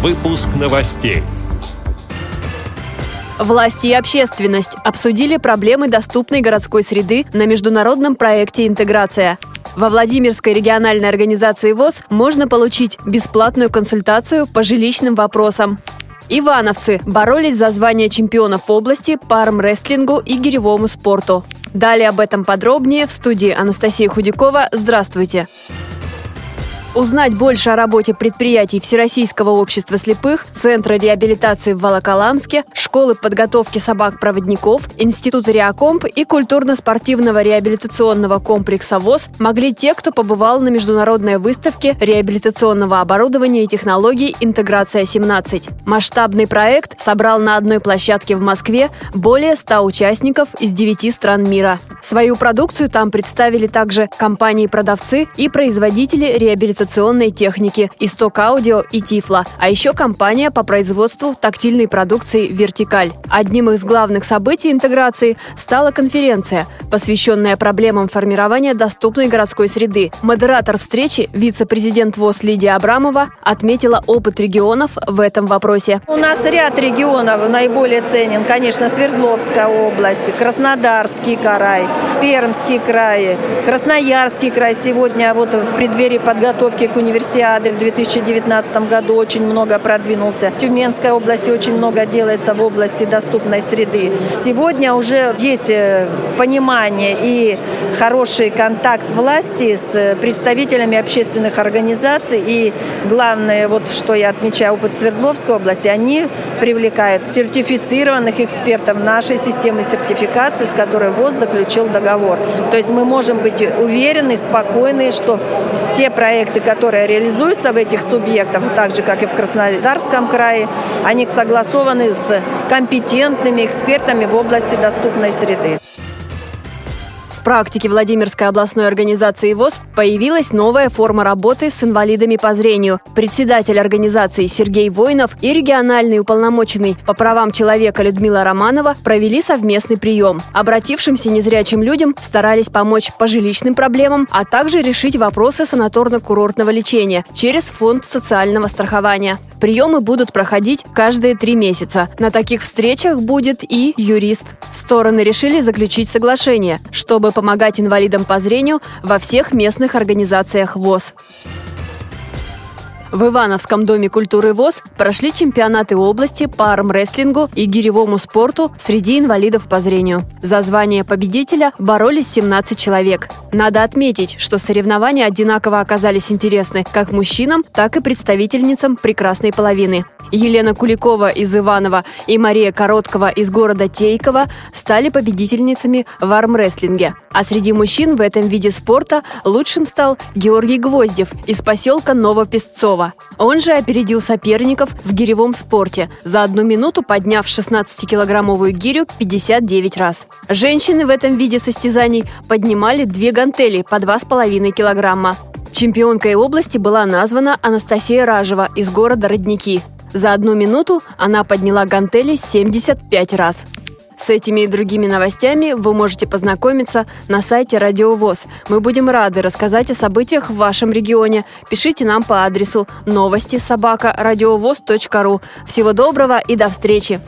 Выпуск новостей. Власти и общественность обсудили проблемы доступной городской среды на международном проекте «Интеграция». Во Владимирской региональной организации ВОЗ можно получить бесплатную консультацию по жилищным вопросам. Ивановцы боролись за звание чемпионов области по армрестлингу и гиревому спорту. Далее об этом подробнее в студии Анастасия Худякова. Здравствуйте! Здравствуйте! Узнать больше о работе предприятий Всероссийского общества слепых, Центра реабилитации в Волоколамске, Школы подготовки собак-проводников, Института Реакомп и культурно-спортивного реабилитационного комплекса ВОЗ могли те, кто побывал на международной выставке реабилитационного оборудования и технологий «Интеграция-17». Масштабный проект собрал на одной площадке в Москве более 100 участников из 9 стран мира. Свою продукцию там представили также компании-продавцы и производители реабилитационной техники, Исток Аудио и Тифла, а еще компания по производству тактильной продукции «Вертикаль». Одним из главных событий интеграции стала конференция, посвященная проблемам формирования доступной городской среды. Модератор встречи, вице-президент ВОЗ Лидия Абрамова, отметила опыт регионов в этом вопросе. У нас ряд регионов наиболее ценен, конечно, Свердловская область, Краснодарский край, Пермский край, Красноярский край. Сегодня вот в преддверии подготовки к универсиаде в 2019 году очень много продвинулся. В Тюменской области очень много делается в области доступной среды. Сегодня уже есть э, понимание и хороший контакт власти с представителями общественных организаций. И главное, вот что я отмечаю, опыт Свердловской области, они привлекают сертифицированных экспертов нашей системы сертификации, с которой ВОЗ заключил договор. То есть мы можем быть уверены, спокойны, что те проекты, которые реализуются в этих субъектах, так же, как и в Краснодарском крае, они согласованы с компетентными экспертами в области доступной среды практике Владимирской областной организации ВОЗ появилась новая форма работы с инвалидами по зрению. Председатель организации Сергей Воинов и региональный уполномоченный по правам человека Людмила Романова провели совместный прием. Обратившимся незрячим людям старались помочь по жилищным проблемам, а также решить вопросы санаторно-курортного лечения через фонд социального страхования. Приемы будут проходить каждые три месяца. На таких встречах будет и юрист. Стороны решили заключить соглашение, чтобы помогать инвалидам по зрению во всех местных организациях ВОЗ. В Ивановском доме культуры ВОЗ прошли чемпионаты области по армрестлингу и гиревому спорту среди инвалидов по зрению. За звание победителя боролись 17 человек. Надо отметить, что соревнования одинаково оказались интересны как мужчинам, так и представительницам прекрасной половины. Елена Куликова из Иванова и Мария Короткова из города Тейкова стали победительницами в армрестлинге. А среди мужчин в этом виде спорта лучшим стал Георгий Гвоздев из поселка Новопесцово. Он же опередил соперников в гиревом спорте, за одну минуту подняв 16-килограммовую гирю 59 раз. Женщины в этом виде состязаний поднимали две гантели по 2,5 килограмма. Чемпионкой области была названа Анастасия Ражева из города Родники. За одну минуту она подняла гантели 75 раз. С этими и другими новостями вы можете познакомиться на сайте Радио ВОЗ. Мы будем рады рассказать о событиях в вашем регионе. Пишите нам по адресу новости собака ру. Всего доброго и до встречи!